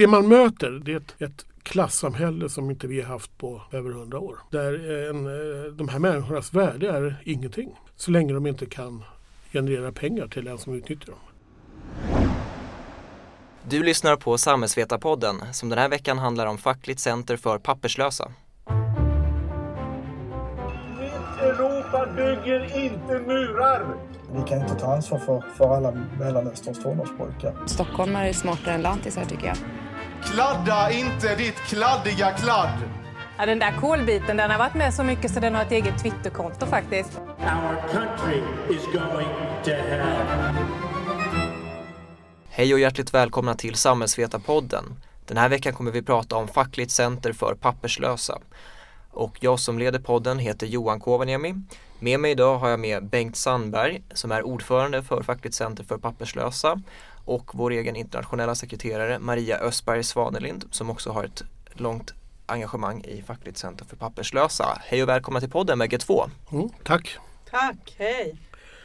det man möter det är ett, ett klassamhälle som inte vi har haft på över hundra år. Där en, eh, de här människornas värde är ingenting. Så länge de inte kan generera pengar till den som utnyttjar dem. Du lyssnar på Samhällsvetarpodden som den här veckan handlar om Fackligt Center för papperslösa. Europa bygger inte murar! Vi kan inte ta ansvar för, för alla Mellanösterns tonårspojkar. Stockholmare är smartare än lantisar tycker jag. Kladda inte ditt kladdiga kladd! Ja, den där kolbiten den har varit med så mycket så den har ett eget Twitterkonto faktiskt. Our country is going to hell. Hej och hjärtligt välkomna till Samhällsvetarpodden. Den här veckan kommer vi prata om Fackligt Center för papperslösa. Och jag som leder podden heter Johan Kovaniemi. Med mig idag har jag med Bengt Sandberg som är ordförande för Fackligt Center för papperslösa och vår egen internationella sekreterare Maria Östberg Svanelind som också har ett långt engagemang i Fackligt Center för papperslösa. Hej och välkomna till podden bägge två. Mm, tack! Tack, hej!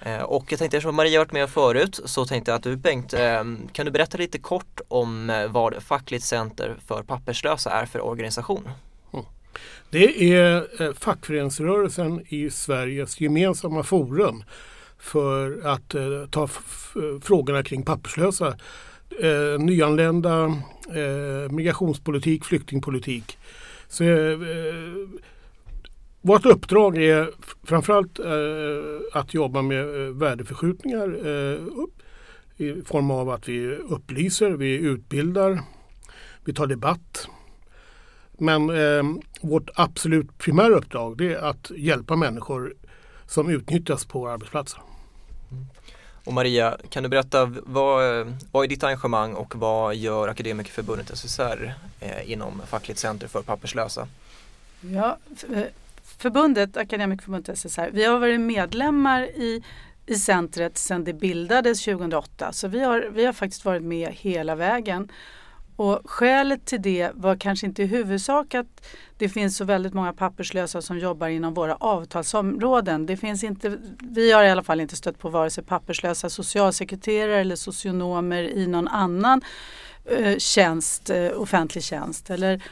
Eh, Och jag tänkte eftersom Maria varit med förut så tänkte jag att du Bengt, eh, kan du berätta lite kort om eh, vad Fackligt Center för papperslösa är för organisation? Det är fackföreningsrörelsen i Sveriges gemensamma forum för att eh, ta frågorna kring papperslösa. Eh, nyanlända, eh, migrationspolitik, flyktingpolitik. Så, eh, eh vårt uppdrag är framförallt eh, att jobba med eh, värdeförskjutningar eh, upp, i form av att vi upplyser, vi utbildar, vi tar debatt. Men eh, vårt absolut primära uppdrag det är att hjälpa människor som utnyttjas på våra arbetsplatser. Och Maria, kan du berätta vad, vad är ditt engagemang och vad gör Akademikerförbundet SSR eh, inom Fackligt Center för papperslösa? Ja, eh, förbundet, Akademikerförbundet SSR, vi har varit medlemmar i, i centret sedan det bildades 2008. Så vi har, vi har faktiskt varit med hela vägen. Och skälet till det var kanske inte i huvudsak att det finns så väldigt många papperslösa som jobbar inom våra avtalsområden. Det finns inte, vi har i alla fall inte stött på vare sig papperslösa socialsekreterare eller socionomer i någon annan eh, tjänst, eh, offentlig tjänst. Eller,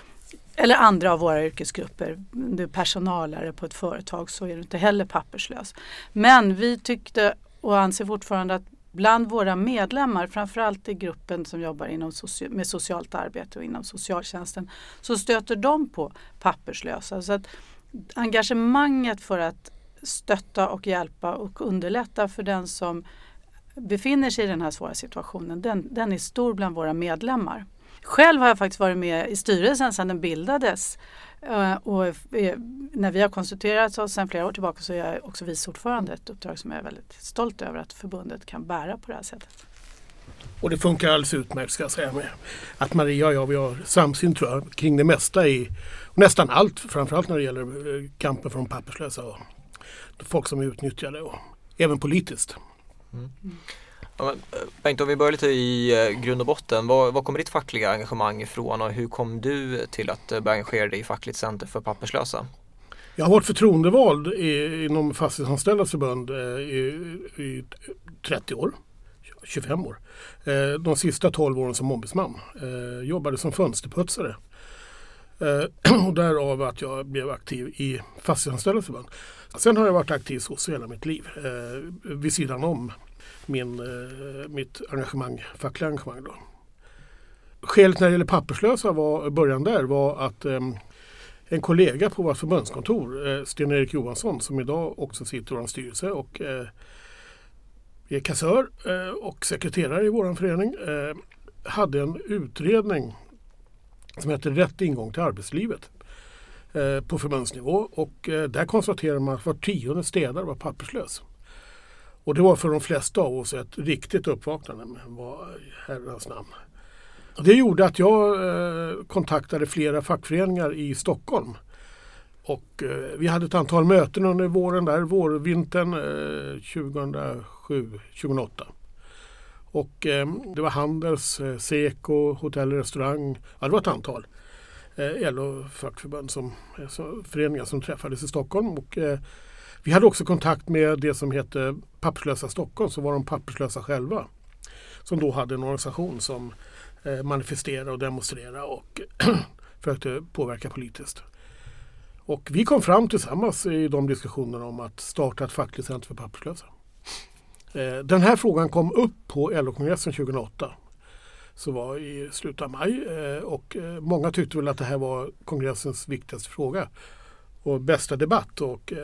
eller andra av våra yrkesgrupper. Du är personalare på ett företag så är du inte heller papperslös. Men vi tyckte och anser fortfarande att bland våra medlemmar, framförallt i gruppen som jobbar inom soci- med socialt arbete och inom socialtjänsten, så stöter de på papperslösa. Så att engagemanget för att stötta och hjälpa och underlätta för den som befinner sig i den här svåra situationen, den, den är stor bland våra medlemmar. Själv har jag faktiskt varit med i styrelsen sedan den bildades. Eh, Och eh, när vi har konsulterat oss sedan flera år tillbaka så är jag också vice ordförande. Ett uppdrag som jag är väldigt stolt över att förbundet kan bära på det här sättet. Och det funkar alldeles utmärkt ska jag säga med att Maria och jag vi har samsyn tror jag kring det mesta i nästan allt framförallt när det gäller eh, kampen för de papperslösa och folk som är utnyttjade och även politiskt. Ja, eh, Bengt, om vi börjar lite i eh, grund och botten. Var, var kommer ditt fackliga engagemang ifrån och hur kom du till att eh, börja engagera dig i Fackligt Center för papperslösa? Jag har varit förtroendevald i, inom Fastighetsanställdas förbund i, i 30 år, 25 år. De sista 12 åren som ombudsman. Jobbade som fönsterputsare. Och därav att jag blev aktiv i Fastighetsanställdas förbund. Sen har jag varit aktiv så hela mitt liv vid sidan om min, eh, mitt engagemang, fackliga engagemang. Då. Skälet när det gäller papperslösa var, början där var att ehm, en kollega på vårt förbundskontor, eh, Sten-Erik Johansson, som idag också sitter i vår styrelse och eh, är kassör och sekreterare i vår förening, hade en utredning som heter Rätt ingång till arbetslivet på förbundsnivå och där konstaterade man att var tionde städare var papperslös. Och det var för de flesta av oss ett riktigt uppvaknande vad i herrans namn. Det gjorde att jag eh, kontaktade flera fackföreningar i Stockholm. Och eh, vi hade ett antal möten under våren där, vårvintern eh, 2007-2008. Och det var Handels, Seko, Hotell och restaurang. Ja, det var ett antal eh, LO-fackförbund som, föreningar som träffades i Stockholm. Och, vi hade också kontakt med det som hette Papperslösa Stockholm, så var de papperslösa själva. Som då hade en organisation som eh, och demonstrerade och försökte påverka politiskt. Och vi kom fram tillsammans i de diskussionerna om att starta ett fackligt center för papperslösa. Eh, Den här frågan kom upp på LO-kongressen 2008. Så var i slutet av maj eh, och eh, många tyckte väl att det här var kongressens viktigaste fråga och bästa debatt. Och, eh,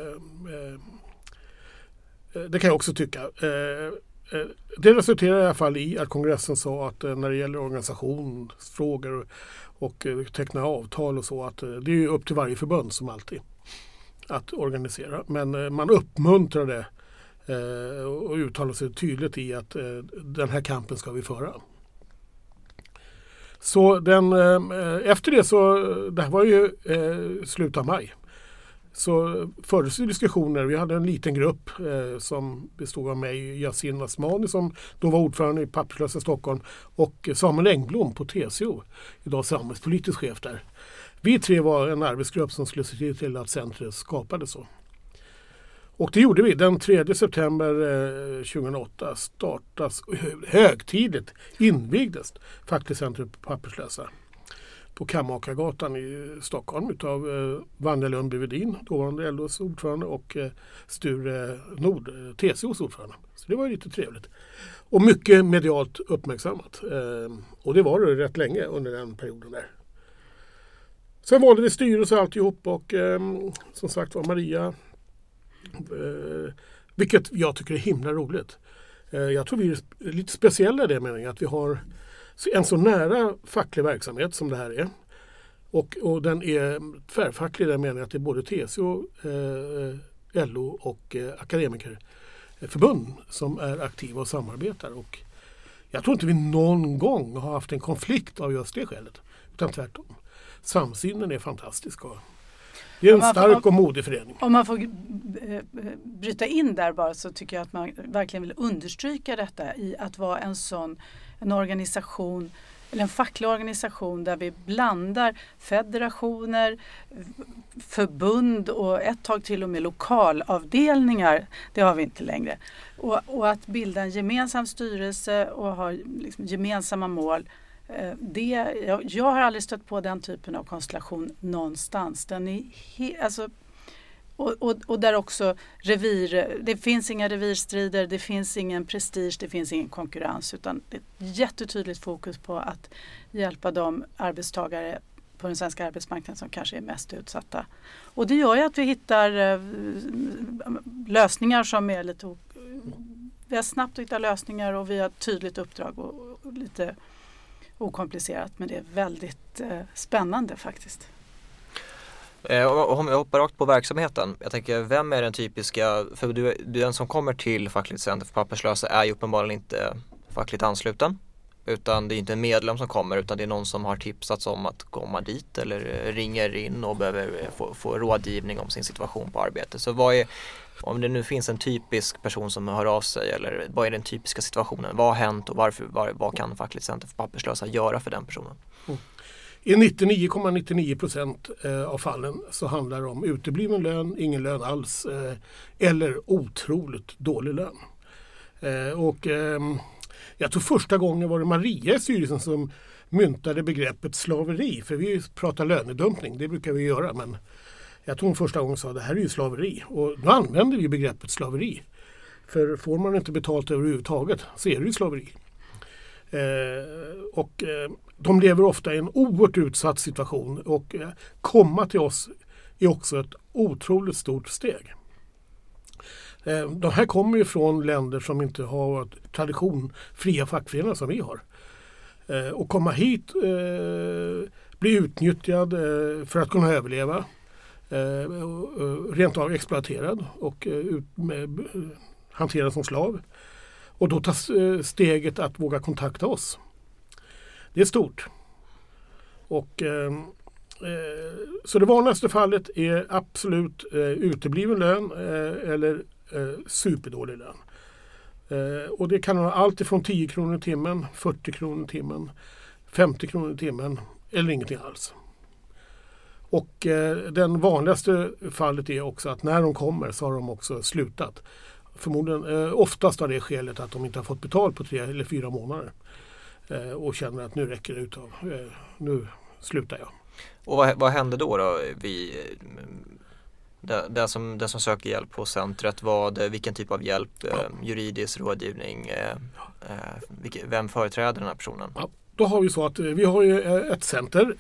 eh, eh, det kan jag också tycka. Eh, eh, Det resulterade i alla fall i att kongressen sa att eh, när det gäller organisationsfrågor och eh, teckna avtal och så att eh, det är ju upp till varje förbund som alltid att organisera. Men eh, man uppmuntrade eh, och uttalade sig tydligt i att eh, den här kampen ska vi föra. Så den, eh, eh, efter det så, det här var ju slutet av maj. Så fördes det diskussioner. Vi hade en liten grupp eh, som bestod av mig, Yasin Asmani som då var ordförande i Papperslösa Stockholm och Samuel Engblom på TCO, idag samhällspolitisk chef där. Vi tre var en arbetsgrupp som skulle se till att centret skapades. Så. Och det gjorde vi. Den 3 september eh, 2008 startas högtidligt invigdes Fackligt centrum på papperslösa på Kammakargatan i Stockholm utav eh, Vanja Lundby Wedin, dåvarande LOs ordförande och eh, Sture Nord, eh, TCOs ordförande. Så det var ju lite trevligt. Och mycket medialt uppmärksammat. Eh, och det var det rätt länge under den perioden där. Sen valde vi styrelse och alltihop och eh, som sagt var Maria Eh, vilket jag tycker är himla roligt. Eh, jag tror vi är lite speciella i det meningen att vi har en så nära facklig verksamhet som det här är. Och, och den är tvärfacklig i den meningen att det är både TCO, eh, LO och eh, akademikerförbund som är aktiva och samarbetar. Och jag tror inte vi någon gång har haft en konflikt av just det skälet. Utan tvärtom. Samsynen är fantastisk. Och det är en stark och modig förening. Om man får eh, bryta in där bara så tycker jag att man verkligen vill understryka detta i att vara en sån en organisation eller en facklig organisation där vi blandar federationer, förbund och ett tag till och med lokalavdelningar. Det har vi inte längre. Och, och att bilda en gemensam styrelse och ha liksom gemensamma mål eh, Det, jag, jag har aldrig stött på den typen av konstellation någonstans. Den är he, alltså, och, och, och där också revir, det finns inga revirstrider, det finns ingen prestige, det finns ingen konkurrens utan det är ett jättetydligt fokus på att hjälpa de arbetstagare på den svenska arbetsmarknaden som kanske är mest utsatta. Och det gör ju att vi hittar eh, lösningar som är lite vi har snabbt hittat lösningar och vi har ett tydligt uppdrag och, lite okomplicerat men det är väldigt eh, spännande faktiskt. Eh, om jag hoppar rakt på verksamheten. Jag tänker, vem är den typiska, för du, den som kommer till Fackligt Center för papperslösa är ju uppenbarligen inte fackligt ansluten. Utan det är inte en medlem som kommer utan det är någon som har tipsats om att komma dit eller ringer in och behöver eh, få, få rådgivning om sin situation på arbetet. Så vad är, om det nu finns en typisk person som hör av sig eller vad är den typiska situationen? Vad har hänt och varför, vad, vad kan Fackligt Center för papperslösa göra för den personen? Mm. I 99,99 procent ,99 av fallen så handlar det om utebliven lön, ingen lön alls eh, eller otroligt dålig lön. Eh, och ehm, jag tror första gången var det Maria i styrelsen som myntade begreppet slaveri. För vi pratar lönedumpning, det brukar vi göra. Men jag tror hon första gången sa det här är ju slaveri. Och då använder vi begreppet slaveri. För får man inte betalt överhuvudtaget så är det ju slaveri. Eh, och eh, de lever ofta i en oerhört utsatt situation och eh, komma till oss är också ett otroligt stort steg. Eh, de här kommer ju från länder som inte har tradition fria fackföreningar som vi har. Eh, och komma hit, eh, bli utnyttjad eh, för att kunna överleva. Eh, eh rent av exploaterad och eh, eh hanterad som slav. Och då tas eh, steget att våga kontakta oss. Det är stort. Och, eh, eh, så det vanligaste fallet är absolut eh, utebliven lön eh, eller eh, superdålig lön. Eh, och det kan vara allt ifrån 10 kronor i timmen, 40 kronor i timmen, 50 kronor i timmen eller ingenting alls. Och eh, den vanligaste fallet är också att när de kommer så har de också slutat. Förmodligen, eh, oftast av det skälet att de inte har fått betalt på tre eller fyra månader. eh, och känner att nu räcker det utav, eh, nu slutar jag. Och vad, vad hände då? då det, det, som, det som söker hjälp på centret, vad, vilken typ av hjälp, Ja. eh, juridisk rådgivning, eh, eh, vem företräder den här personen? Ja, då har vi så att vi har ju ett center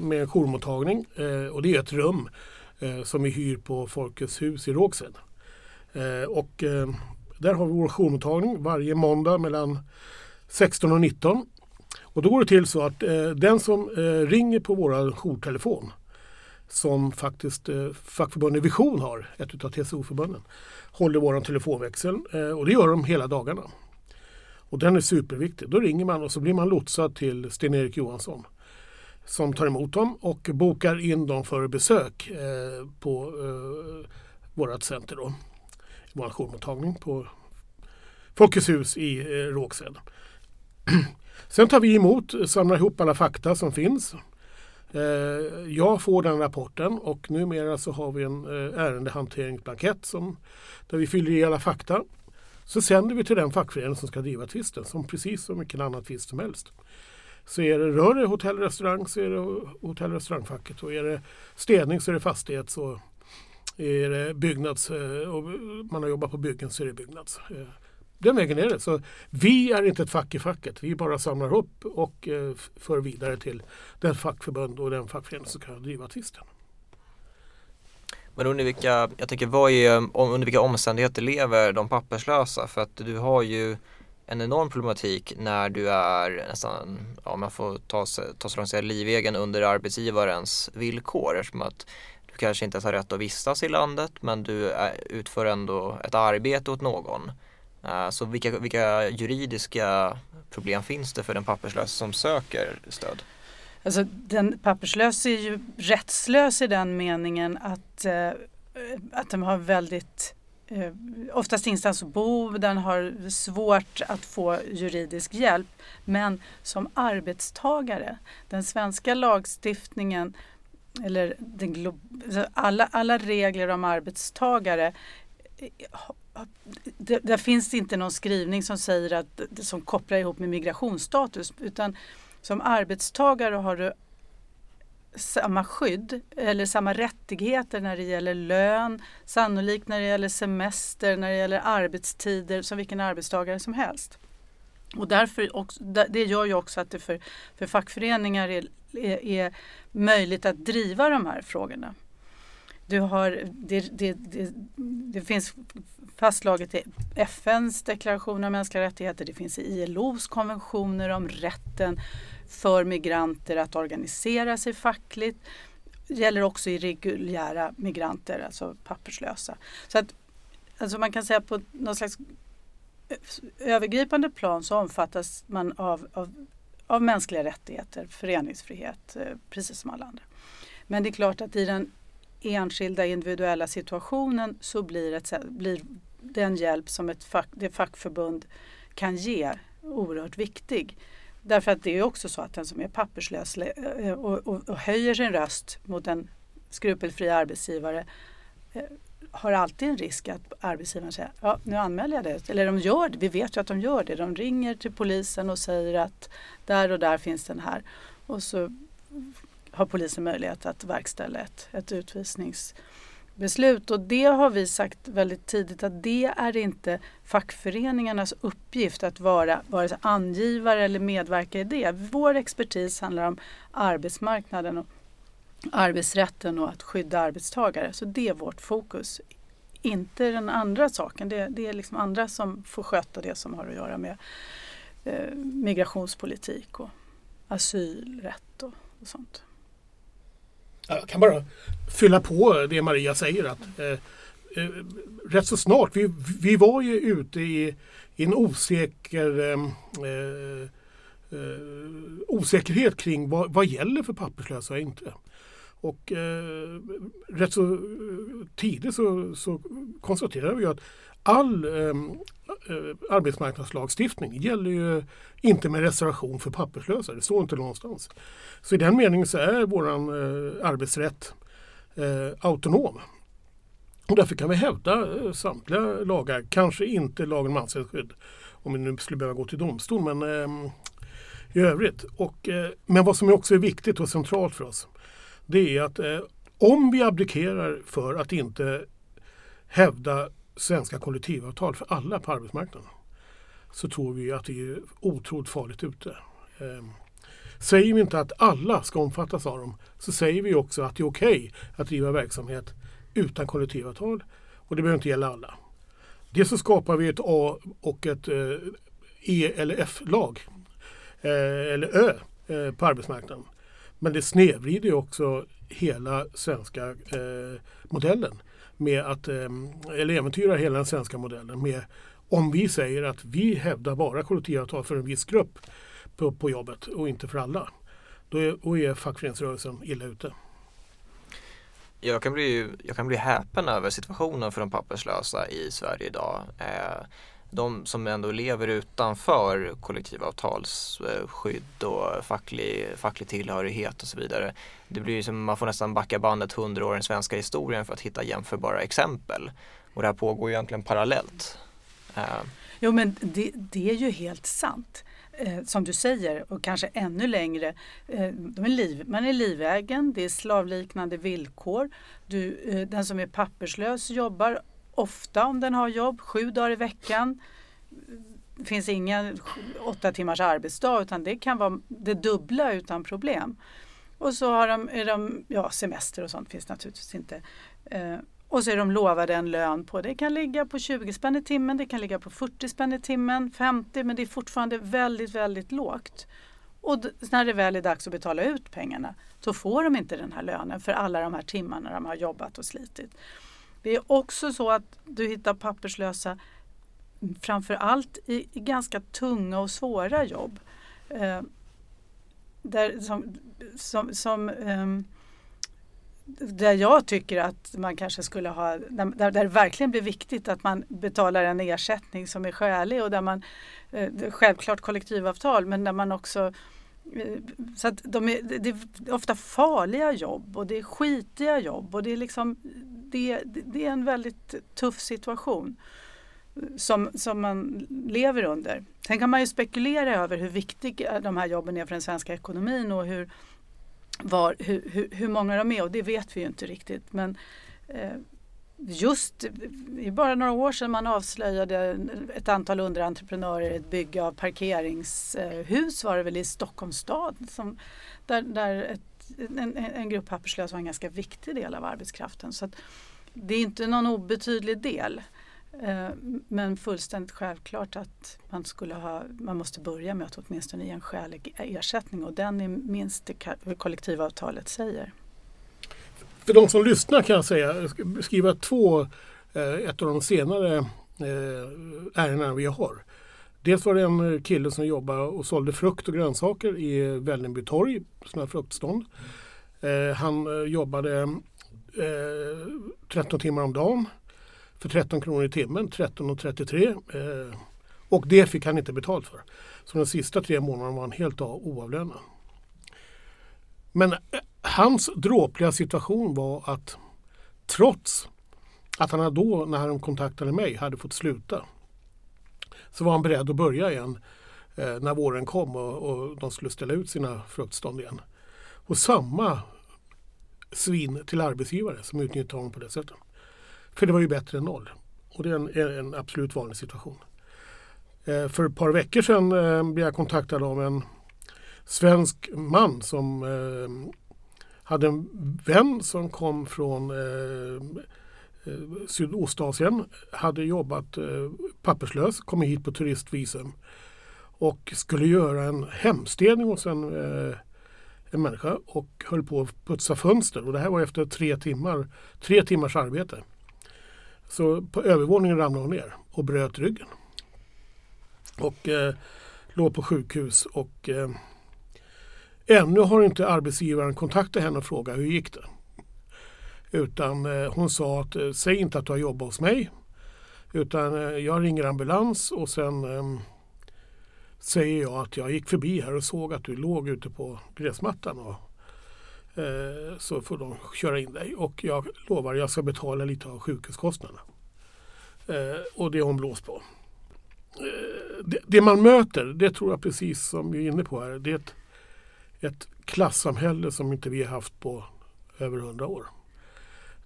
med jourmottagning och det är ett rum som vi hyr på Folkets hus i Rågsved. Eh, och eh, där har vi vår jourmottagning varje måndag mellan 16 och 19. Och då går det till så att eh, den som ringer på vår jourtelefon som faktiskt eh, fackförbundet Vision har, ett av TCO-förbunden, håller vår telefonväxel eh, och det gör de hela dagarna. Och den är superviktig. Då ringer man och så blir man lotsad till Sten-Erik Johansson som tar emot dem och bokar in dem för besök eh, på eh, vårt center då. Vår jourmottagning på Folkets hus i eh, Rågsved. Sen tar vi emot, eh, samlar ihop alla fakta som finns. Eh, jag får den rapporten och numera så har vi en eh, ärendehanteringsblankett som, där vi fyller i alla fakta. Så sänder vi till den fackförening som ska driva tvisten som precis som vilken annan tvist som helst. Så är det, rör det hotell och restaurang så är det hotell och restaurangfacket och är det städning så är det fastighets och är det byggnads och man har jobbat på byggen så är det byggnads. Den vägen är det. Så vi är inte ett fack i facket. Vi bara samlar upp och för vidare till den fackförbund och den fackförening som kan driva tvisten. Men under vilka, jag tänker vad är, under vilka omständigheter lever de papperslösa? För att du har ju en enorm problematik när du är nästan, ja man får ta, ta så långt säga livegen under arbetsgivarens villkor eftersom att du kanske inte ens har rätt att vistas i landet men du eh, utför ändå ett arbete åt någon. Eh, så vilka, vilka juridiska problem finns det för den papperslösa som söker stöd? Alltså, den papperslösa är ju rättslös i den meningen att, eh, att de har väldigt eh, oftast ingenstans att bo, den har svårt att få juridisk hjälp. Men som arbetstagare, den svenska lagstiftningen eller den alltså alla, alla regler om arbetstagare eh, det, där finns det inte någon skrivning som säger att som kopplar ihop med migrationsstatus utan som arbetstagare har du samma skydd eller samma rättigheter när det gäller lön, sannolikt när det gäller semester, när det gäller arbetstider som vilken arbetstagare som helst. Och därför också, det gör ju också att det för, för fackföreningar är, är, är möjligt att driva de här frågorna. Du har, det, det, det, det finns fastslaget i FNs deklaration om mänskliga rättigheter, det finns i ILOs konventioner om rätten för migranter att organisera sig fackligt. Det gäller också i reguljära migranter, alltså papperslösa. Så att, alltså man kan säga på något slags övergripande plan så omfattas man av, av, av mänskliga rättigheter, föreningsfrihet, eh, precis som alla andra. Men det är klart att i den enskilda individuella situationen så blir, ett, blir den hjälp som ett fack, det fackförbund kan ge oerhört viktig. Därför att det är också så att den som är papperslös eh, och, och, och höjer sin röst mot en skrupelfri arbetsgivare eh, har alltid en risk att arbetsgivaren säger ja nu anmäler jag det. Eller de gör det, vi vet ju att de gör det. De ringer till polisen och säger att där och där finns den här. Och så har polisen möjlighet att verkställa ett, ett utvisningsbeslut. Och det har vi sagt väldigt tidigt att det är inte fackföreningarnas uppgift att vara vare sig angivare eller medverka i det. Vår expertis handlar om arbetsmarknaden och arbetsrätten och att skydda arbetstagare. Så det är vårt fokus. Inte den andra saken. Det, det är liksom andra som får sköta det som har att göra med eh, migrationspolitik och asylrätt och, och sånt. Jag kan bara fylla på det Maria säger. att eh, eh, Rätt så snart, vi, vi var ju ute i, i en osäker eh, eh, eh osäkerhet kring vad, vad gäller för papperslösa och inte. Och eh, rätt så eh, tidigt så, så konstaterade vi att all ehm, eh, arbetsmarknadslagstiftning gäller ju inte med reservation för papperslösa. Det står inte någonstans. Så i den meningen så är vår eh, arbetsrätt eh, autonom. Och därför kan vi hävda eh, samtliga lagar, kanske inte lagen om anställningsskydd om vi nu skulle behöva gå till domstol. Men eh, i övrigt. Och, eh, men vad som också är viktigt och centralt för oss det är att eh, om vi abdikerar för att inte hävda svenska kollektivavtal för alla på arbetsmarknaden så tror vi att vi är otroligt farligt ute. Eh, säger vi inte att alla ska omfattas av dem så säger vi också att det är okej okay att driva verksamhet utan kollektivavtal och det behöver inte gälla alla. Dels så skapar vi ett A och ett eh, E eller F-lag eh, eller Ö eh, på arbetsmarknaden. Men det snedvrider ju också hela svenska eh, modellen med att, eh, eller äventyrar hela den svenska modellen med om vi säger att vi hävdar bara kollektivavtal för en viss grupp på, på jobbet och inte för alla. Då är, då är fackföreningsrörelsen illa ute. Jag kan, bli, jag kan bli häpen över situationen för de papperslösa i Sverige idag. Eh, de som ändå lever utanför kollektivavtalsskydd och facklig, facklig tillhörighet och så vidare. Det blir som man får nästan backa bandet hundra år i den svenska historien för att hitta jämförbara exempel. Och det här pågår ju egentligen parallellt. Eh. Jo men det, det är ju helt sant. Eh, som du säger och kanske ännu längre. Eh, är liv, man är livägen, det är slavliknande villkor. Du, eh, den som är papperslös jobbar ofta om den har jobb, sju dagar i veckan. Det finns ingen åtta timmars arbetsdag utan det kan vara det dubbla utan problem. Och så har de, är de ja, semester och sånt finns naturligtvis inte. Eh, och så är de lovade en lön på, det kan ligga på 20 spänn i timmen, det kan ligga på 40 spänn i timmen, 50 men det är fortfarande väldigt, väldigt lågt. Och när det väl är dags att betala ut pengarna så får de inte den här lönen för alla de här timmarna de har jobbat och slitit. Det är också så att du hittar papperslösa framför allt i, i ganska tunga och svåra jobb. Eh, där, som, som, som eh, där jag tycker att man kanske skulle ha, där, där det verkligen blir viktigt att man betalar en ersättning som är skälig och där man, eh, självklart kollektivavtal, men där man också eh, så att de är, det är ofta farliga jobb och det är skitiga jobb och det är liksom det, det är en väldigt tuff situation som, som man lever under. Sen kan man ju spekulera över hur viktiga de här jobben är för den svenska ekonomin och hur, var, hur, hur, hur många de är och det vet vi ju inte riktigt. Men eh, just bara några år sedan man avslöjade ett antal underentreprenörer i ett bygge av parkeringshus var det väl i Stockholms stad som, där, där ett en, en grupp papperslösa var en ganska viktig del av arbetskraften. Så det är inte någon obetydlig del. Eh, men fullständigt självklart att man, skulle ha, man måste börja med att åtminstone ge en skälig ersättning och den är minst det kollektivavtalet säger. För de som lyssnar kan jag säga, skriva två, eh, ett av de senare eh, ärendena vi har. Dels var det en kille som jobbade och sålde frukt och grönsaker i Vällingby torg, sådana fruktstånd. Eh, han eh, jobbade eh, 13 timmar om dagen för 13 kronor i timmen, 13,33. Eh, och det fick han inte betalt för. Så de sista tre månaderna var han helt oavlönad. Men eh, hans dråpliga situation var att trots att han då, när han kontaktade mig, hade fått sluta så var han beredd att börja igen eh, när våren kom och, och, de skulle ställa ut sina fruktstånd igen. Och samma svin till arbetsgivare som utnyttjade honom på det sättet. För det var ju bättre än noll. Och det är en, en absolut vanlig situation. Eh, för ett par veckor sedan eh, blev jag kontaktad av en svensk man som eh, hade en vän som kom från Eh, Sydostasien, hade jobbat eh, papperslös, kommit hit på turistvisum och skulle göra en hemstädning hos en, eh, en människa och höll på att putsa fönster. Och det här var efter tre, timmar, tre timmars arbete. Så på övervåningen ramlade hon ner och bröt ryggen. Och eh, låg på sjukhus och eh, ännu har inte arbetsgivaren kontaktat henne och frågat hur gick det. Utan eh, hon sa att eh, säg inte att du har jobbat hos mig. Utan eh, jag ringer ambulans och sen ehm, säger jag att jag gick förbi här och såg att du låg ute på gräsmattan. Och, så får de köra in dig och jag lovar jag ska betala lite av sjukhuskostnaderna. och det är hon blåst på. eh, det, det, man möter, det tror jag precis som vi är inne på här, det är ett, ett klassamhälle som inte vi har haft på över hundra år.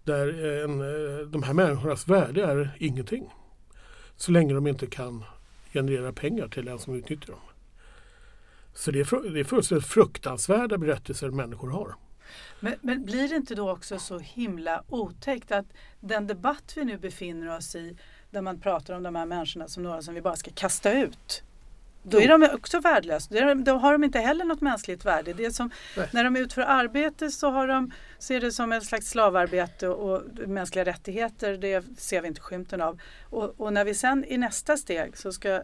Där eh, en, eh, de här människornas värde är ingenting. Så länge de inte kan generera pengar till den som utnyttjar dem. Så det är, det är fullständigt fruktansvärda berättelser människor har. Men, men, blir det inte då också så himla otäckt att den debatt vi nu befinner oss i där man pratar om de här människorna som några som vi bara ska kasta ut. Då är de också värdelösa. Då har de inte heller något mänskligt värde. Det som, när de utför arbete så har de, ser det som ett slags slavarbete och, och mänskliga rättigheter. Det ser vi inte skymten av. Och, och när vi sen i nästa steg så ska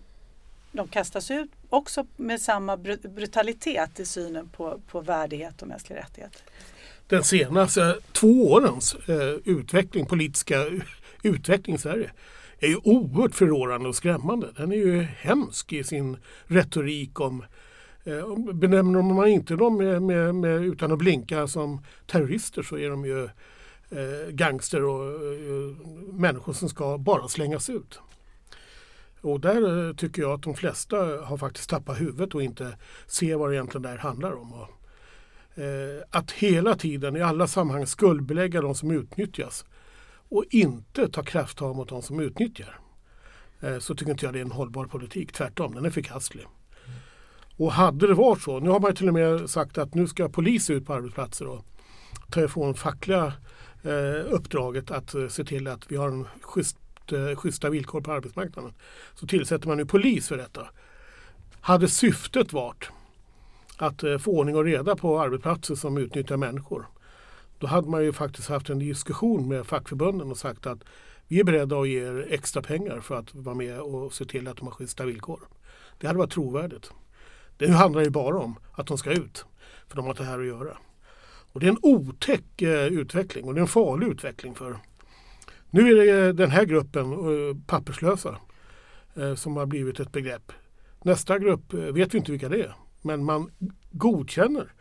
de kastas ut också med samma brutalitet i synen på, på värdighet och mänskliga rättigheter. Den senaste två årens eh, utveckling, politiska utveckling i Sverige är ju oerhört förråande och skrämmande. Den är ju hemsk i sin retorik om eh, Benämner man inte dem med, med, med, utan att blinka som terrorister så är de ju eh, gangster och eh, människor som ska bara slängas ut. Och där eh, tycker jag att de flesta har faktiskt tappat huvudet och inte ser vad det egentligen där handlar om. Och, eh, att hela tiden i alla sammanhang skuldbelägga de som utnyttjas och inte ta krafttag mot de som utnyttjar. Eh, så tycker inte jag det är en hållbar politik. Tvärtom, den är förkastlig. Och hade det varit så, nu har man till och med sagt att nu ska polis ut på arbetsplatser och ta ifrån fackliga eh, uppdraget att eh, se till att vi har en schysst eh, schyssta villkor på arbetsmarknaden. Så tillsätter man nu polis för detta. Hade syftet varit att eh, få ordning och reda på arbetsplatser som utnyttjar människor. Då hade man ju faktiskt haft en diskussion med fackförbunden och sagt att vi är beredda att ge er extra pengar för att vara med och se till att de har schyssta villkor. Det hade varit trovärdigt. Det handlar ju bara om att de ska ut, för de har inte här att göra. Och Det är en otäck eh, utveckling och det är en farlig utveckling för nu är det eh, den här gruppen eh, papperslösa som har blivit ett begrepp. Nästa grupp vet vi inte vilka det är. Men man godkänner,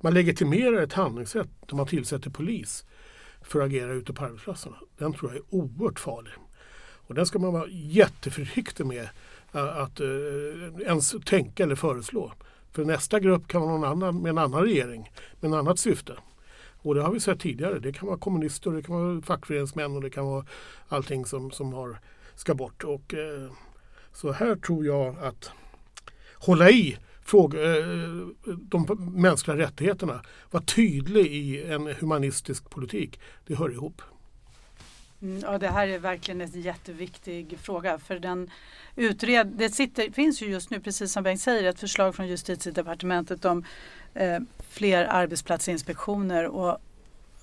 man legitimerar ett handlingssätt där man tillsätter polis för att agera ute på arbetsplatserna. Den tror jag är oerhört farlig. Och den ska man vara jätteförsiktig med eh, att eh, ens tänka eller föreslå. För nästa grupp kan vara någon annan med en annan regering med ett annat syfte. Och det har vi sett tidigare. Det kan vara kommunister, det kan vara fackföreningsmän och det kan vara allting som, som har, ska bort. Och, eh, så här tror jag att hålla i fråga, eh, de mänskliga rättigheterna, vara tydlig i en humanistisk politik, det hör ihop. Mm, ja, det här är verkligen en jätteviktig fråga. För den utred, det sitter, finns ju just nu, precis som Bengt säger, ett förslag från justitiedepartementet om eh, fler arbetsplatsinspektioner. Och,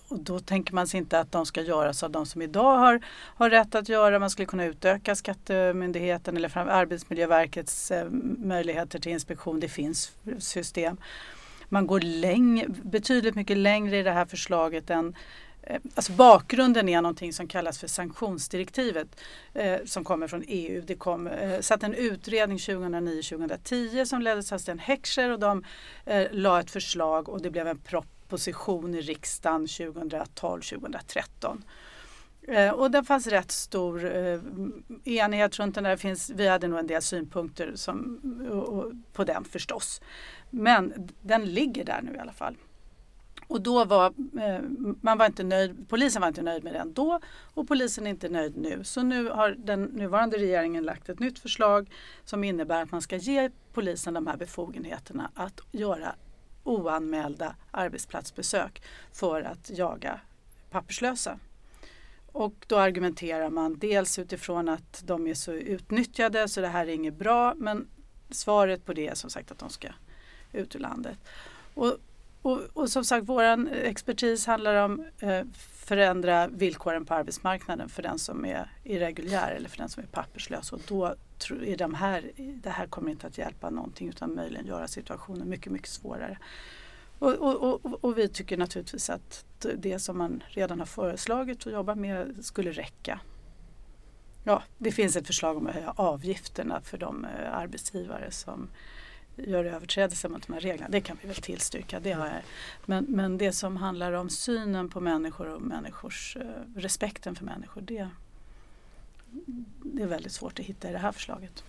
och då tänker man sig inte att de ska göras av de som idag har, har rätt att göra. Man skulle kunna utöka Skattemyndigheten eller Arbetsmiljöverkets eh, möjligheter till inspektion. Det finns system. Man går läng, betydligt mycket längre i det här förslaget än Eh, alltså bakgrunden är någonting som kallas för sanktionsdirektivet eh, som kommer från EU. Det kom, eh, satt en utredning 2009-2010 som leddes av Sten Heckscher och de eh, la ett förslag och det blev en opposition i riksdagen 2012-2013. Eh, och det fanns rätt stor eh, enighet runt den där. Finns, vi hade nog en del synpunkter som, på den förstås. Men den ligger där nu i alla fall. Och då var eh, man var inte nöjd, polisen var inte nöjd med den då och polisen är inte nöjd nu. Så nu har den nuvarande regeringen lagt ett nytt förslag som innebär att man ska ge polisen de här befogenheterna att göra oanmälda arbetsplatsbesök för att jaga papperslösa. Och då argumenterar man dels utifrån att de är så utnyttjade så det här är inget bra men svaret på det är som sagt att de ska ut ur landet. Och och, och, som sagt, vår expertis handlar om eh, förändra villkoren på arbetsmarknaden för den som är irreguljär eller för den som är papperslös. Och då är de här, det här kommer inte att hjälpa någonting utan möjligen göra situationen mycket, mycket svårare. Och, och, och, och, vi tycker naturligtvis att det som man redan har föreslagit och jobbar med skulle räcka. Ja, det finns ett förslag om att höja avgifterna för de eh, arbetsgivare som gör överträdelser mot de här reglerna. Det kan vi väl tillstyrka. Det har jag. Men, men det som handlar om synen på människor och människors eh, respekten för människor det, det är väldigt svårt att hitta i det här förslaget.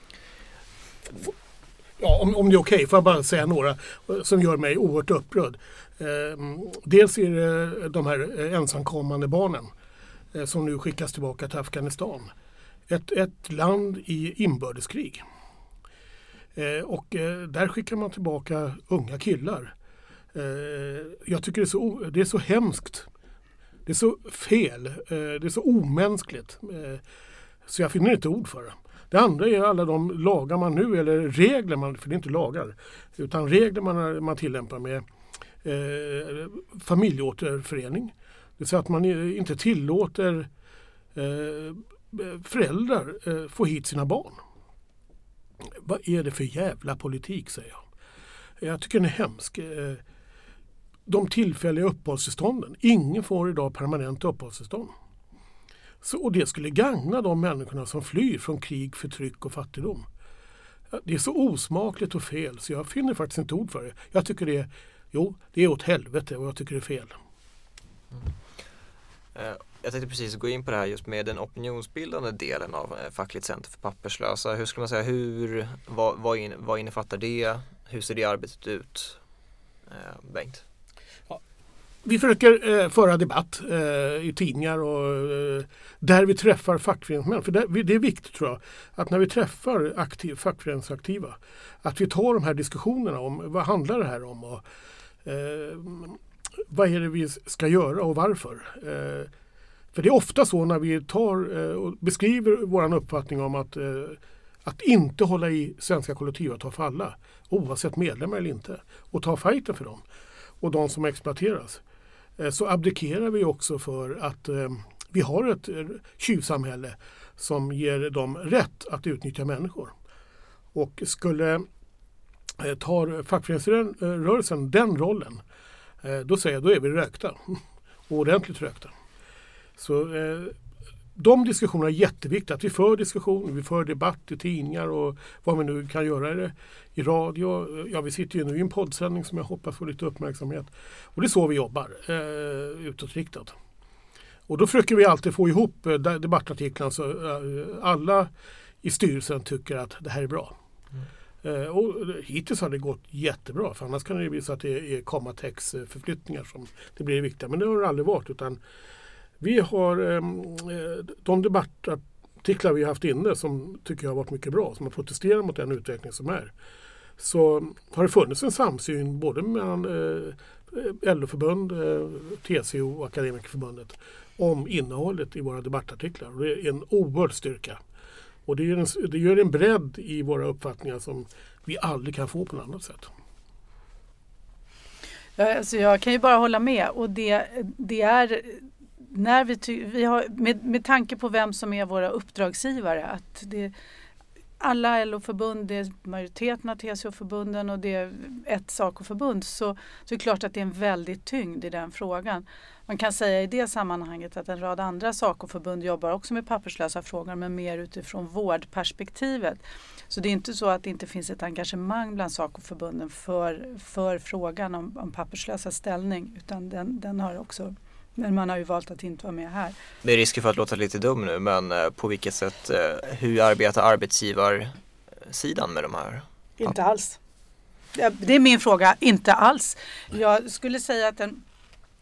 ja, om, om det är okej, får jag bara säga några som gör mig oerhört upprörd. Eh, dels är det de här eh, ensamkommande barnen eh, som nu skickas tillbaka till Afghanistan. Ett, ett land i inbördeskrig. Eh, och eh, där skickar man tillbaka unga killar. Eh, jag tycker det är, så, det är så hemskt. Det är så fel. Eh, det är så omänskligt. Eh, så jag finner inte ord för det. Det andra är alla de lagar man nu, eller regler man, för det är inte lagar, utan regler man, man tillämpar med eh, familjeåterförening. Det vill säga att man inte tillåter eh, föräldrar eh, få hit sina barn. Vad är det för jävla politik säger jag. Jag tycker den är hemsk. Eh, de tillfälliga uppehållstillstånden. Ingen får idag permanent uppehållstillstånd. Så, och det skulle gagna de människorna som flyr från krig, förtryck och fattigdom. Ja, Det är så osmakligt och fel så jag finner faktiskt inte ord för det. Jag tycker det är, jo, det är åt helvete och jag tycker det är fel. Eh, Jag tänkte precis gå in på det här just med den opinionsbildande delen av eh, Fackligt center för papperslösa. Hur skulle man säga, hur, vad, vad, in, vad innefattar det? Hur ser det arbetet ut? Eh, Bengt? Vi försöker eh, föra debatt eh, i tidningar och eh, där vi träffar fackföreningsmän. För det, det är viktigt tror jag att när vi träffar aktiv, fackföreningsaktiva att vi tar de här diskussionerna om vad handlar det här om och eh, vad är det vi ska göra och varför. Eh, för det är ofta så när vi tar eh, och beskriver vår uppfattning om att, eh, att inte hålla i svenska kollektivavtal för alla oavsett medlemmar eller inte och ta fighten för dem och de som exploateras eh, så abdikerar vi också för att eh, vi har ett eh, tjuvsamhälle som ger dem rätt att utnyttja människor. Och skulle eh, tar fackföreningsrörelsen den rollen eh, då säger jag då är vi rökta. Ordentligt rökta. Så de diskussionerna är jätteviktiga. Att vi för diskussion, vi för debatt i tidningar och vad vi nu kan göra i, det, i radio. Ja, vi sitter ju nu i en poddsändning som jag hoppas får lite uppmärksamhet. Och det är så vi jobbar, eh, utåtriktat. Och då försöker vi alltid få ihop eh, de- debattartiklarna så eh, alla i styrelsen tycker att det här är bra. Eh, och hittills har det gått jättebra för annars kan det bli så att det är kommatextförflyttningar som det blir viktiga. Men det har det aldrig varit utan vi har ehm, eh, de debattartiklar vi har haft inne som tycker jag har varit mycket bra, som har protesterat mot den utveckling som är. Så har det funnits en samsyn både mellan LO-förbund, TCO och Akademikerförbundet om innehållet i våra debattartiklar. Och det är en oerhörd styrka. Och det gör, en, det gör en bredd i våra uppfattningar som vi aldrig kan få på något annat sätt. Ja, Alltså jag kan ju bara hålla med och det, det är när vi, vi har, med, med tanke på vem som är våra uppdragsgivare att det, alla LO-förbund, det är majoriteten av TCO-förbunden och det är ett SACO-förbund så, så är det klart att det är en väldigt tyngd i den frågan. Man kan säga i det sammanhanget att en rad andra SACO-förbund jobbar också med papperslösa frågor men mer utifrån vårdperspektivet. Så det är inte så att det inte finns ett engagemang bland SACO-förbunden för, för frågan om, om papperslösa ställning utan den, den har också men man har ju valt att inte vara med här. Det är risker för att låta lite dum nu men eh, på vilket sätt, eh, hur arbetar arbetsgivarsidan med de här? Inte alls. Det är min fråga, inte alls. Jag skulle säga att den,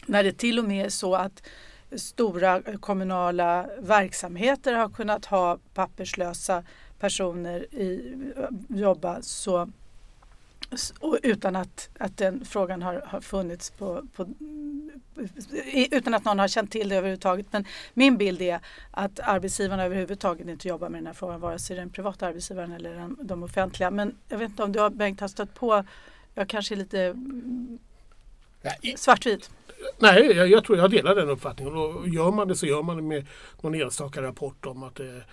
när det till och med är så att stora kommunala verksamheter har kunnat ha papperslösa personer i, jobba så och utan att, att den frågan har, har funnits på, på utan att någon har känt till det överhuvudtaget. Men min bild är att arbetsgivarna överhuvudtaget inte jobbar med den här frågan, vare sig den privata arbetsgivaren eller den, de offentliga. Men jag vet inte om du har, Bengt har stött på, jag kanske är lite svartvit. Nej, jag, jag tror jag delar den uppfattningen. Och gör man det så gör man det med någon enstaka rapport om att det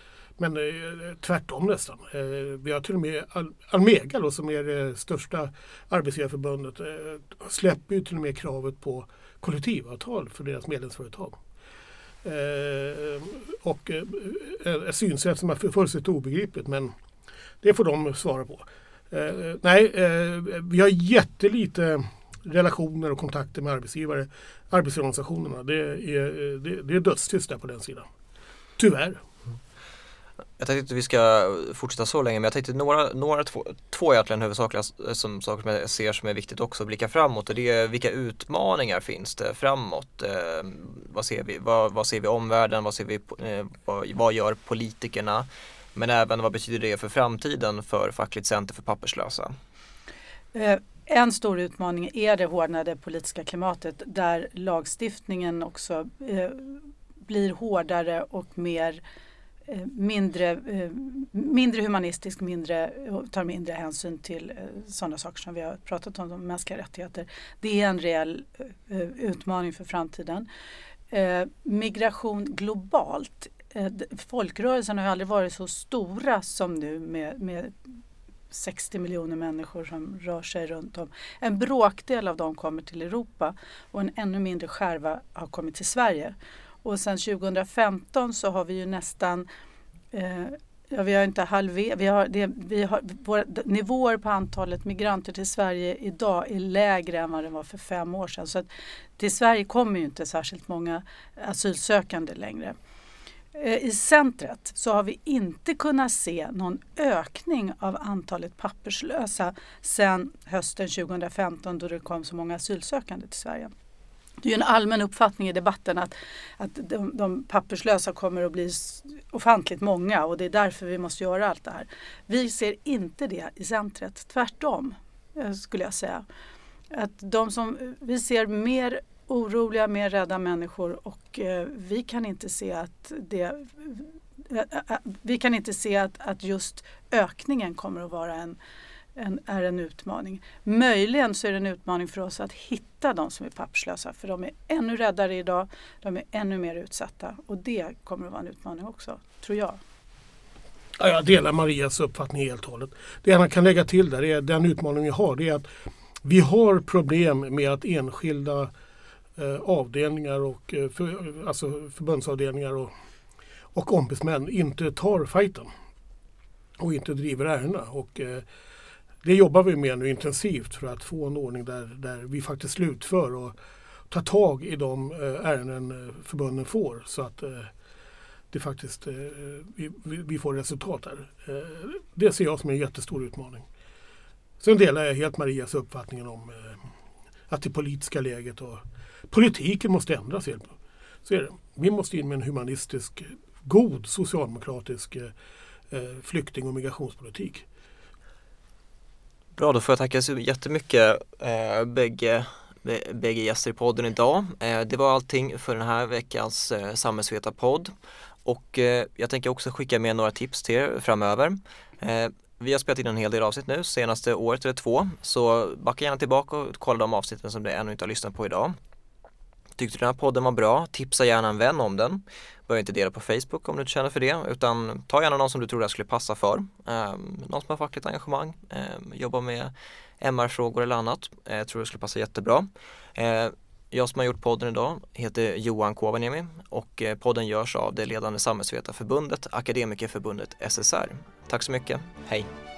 men eh, tvärtom nästan. Eh, vi har till och med Al Almega då, som är det största arbetsgivarförbundet eh, släpper ju till och med kravet på kollektivavtal för deras medlemsföretag. Eh, och eh, ett synsätt som är fullständigt obegripligt men det får de svara på. Eh, nej, eh, vi har jättelite relationer och kontakter med arbetsgivare, arbetsorganisationerna. Det är, eh, det, det är dödstyst där på den sidan. Tyvärr. Jag tänkte inte att vi ska fortsätta så länge men jag tänkte några, några två, två egentligen huvudsakliga som, saker som jag ser som är viktigt också att blicka framåt och det är vilka utmaningar finns det framåt? Eh, vad, ser vi, vad, vad ser vi i omvärlden? Vad, ser vi, eh, vad, vad gör politikerna? Men även vad betyder det för framtiden för Fackligt Center för papperslösa? Eh, en stor utmaning är det hårdnade politiska klimatet där lagstiftningen också eh, blir hårdare och mer eh, Eh, mindre, eh, mindre humanistisk, mindre, tar mindre hänsyn till eh, sådana saker som vi har pratat om, de mänskliga rättigheter. Det är en reell utmaning för framtiden. Migration globalt. Folkrörelserna har aldrig varit så stora som nu med, med 60 miljoner människor som rör sig runt om. En bråkdel av dem kommer till Europa och en ännu mindre skärva har kommit till Sverige. Och sedan 2015 så har vi ju nästan eh, Ja, vi har inte halverat, vi har, det, vi har, våra nivåer på antalet migranter till Sverige idag är lägre än vad det var för fem år sedan. Så att till Sverige kommer ju inte särskilt många asylsökande längre. Eh, I centret så har vi inte kunnat se någon ökning av antalet papperslösa sedan hösten 2015 då det kom så många asylsökande till Sverige. Det är en allmän uppfattning i debatten att, att de, de papperslösa kommer att bli ofantligt många och det är därför vi måste göra allt det här. Vi ser inte det i centret, tvärtom eh, skulle jag säga. Att de som, vi ser mer oroliga, mer rädda människor och eh, vi kan inte se att det eh, eh, vi kan inte se att, att just ökningen kommer att vara en, en, är en utmaning. Möjligen så är det en utmaning för oss att hitta de som är papperslösa för de är ännu räddare idag, de är ännu mer utsatta och det kommer att vara en utmaning också, tror jag. Ja, jag delar Marias uppfattning helt och hållet. Det man kan lägga till där är den utmaning vi har, det är att vi har problem med att enskilda eh, avdelningar och eh, för, alltså förbundsavdelningar och, och ombudsmän inte tar fighten och inte driver ärendena. Och, eh, det jobbar vi med nu intensivt för att få en ordning där, där vi faktiskt slutför och tar tag i de eh, ärenden eh, förbunden får så att eh, det faktiskt, vi, vi, får resultat där. Det ser jag som en jättestor utmaning. Sen delar jag helt Marias uppfattning om att det politiska läget och politiken måste ändras. Så är det. Vi måste in med en humanistisk, god socialdemokratisk flykting och migrationspolitik. Bra, då får jag tacka så jättemycket eh, bägge, bägge gäster i podden idag. Eh, det var allting för den här veckans eh, samhällsvetarpodd. Och eh, jag tänker också skicka med några tips till er framöver. Eh, vi har spelat in en hel del avsnitt nu, senaste året eller två. Så backa gärna tillbaka och kolla de avsnitten som du ännu inte har lyssnat på idag. Tyckte du den här podden var bra, tipsa gärna en vän om den. Behöver inte dela på Facebook om du inte känner för det, utan ta gärna någon som du tror det skulle passa för. Eh, någon som har fackligt engagemang, eh, jobbar med MR-frågor eller annat. Eh, jag tror det skulle passa jättebra. Eh, jag som har gjort podden idag heter Johan Kovaniemi och eh, podden görs av det ledande samhällsvetarförbundet Akademikerförbundet SSR. Tack så mycket, hej!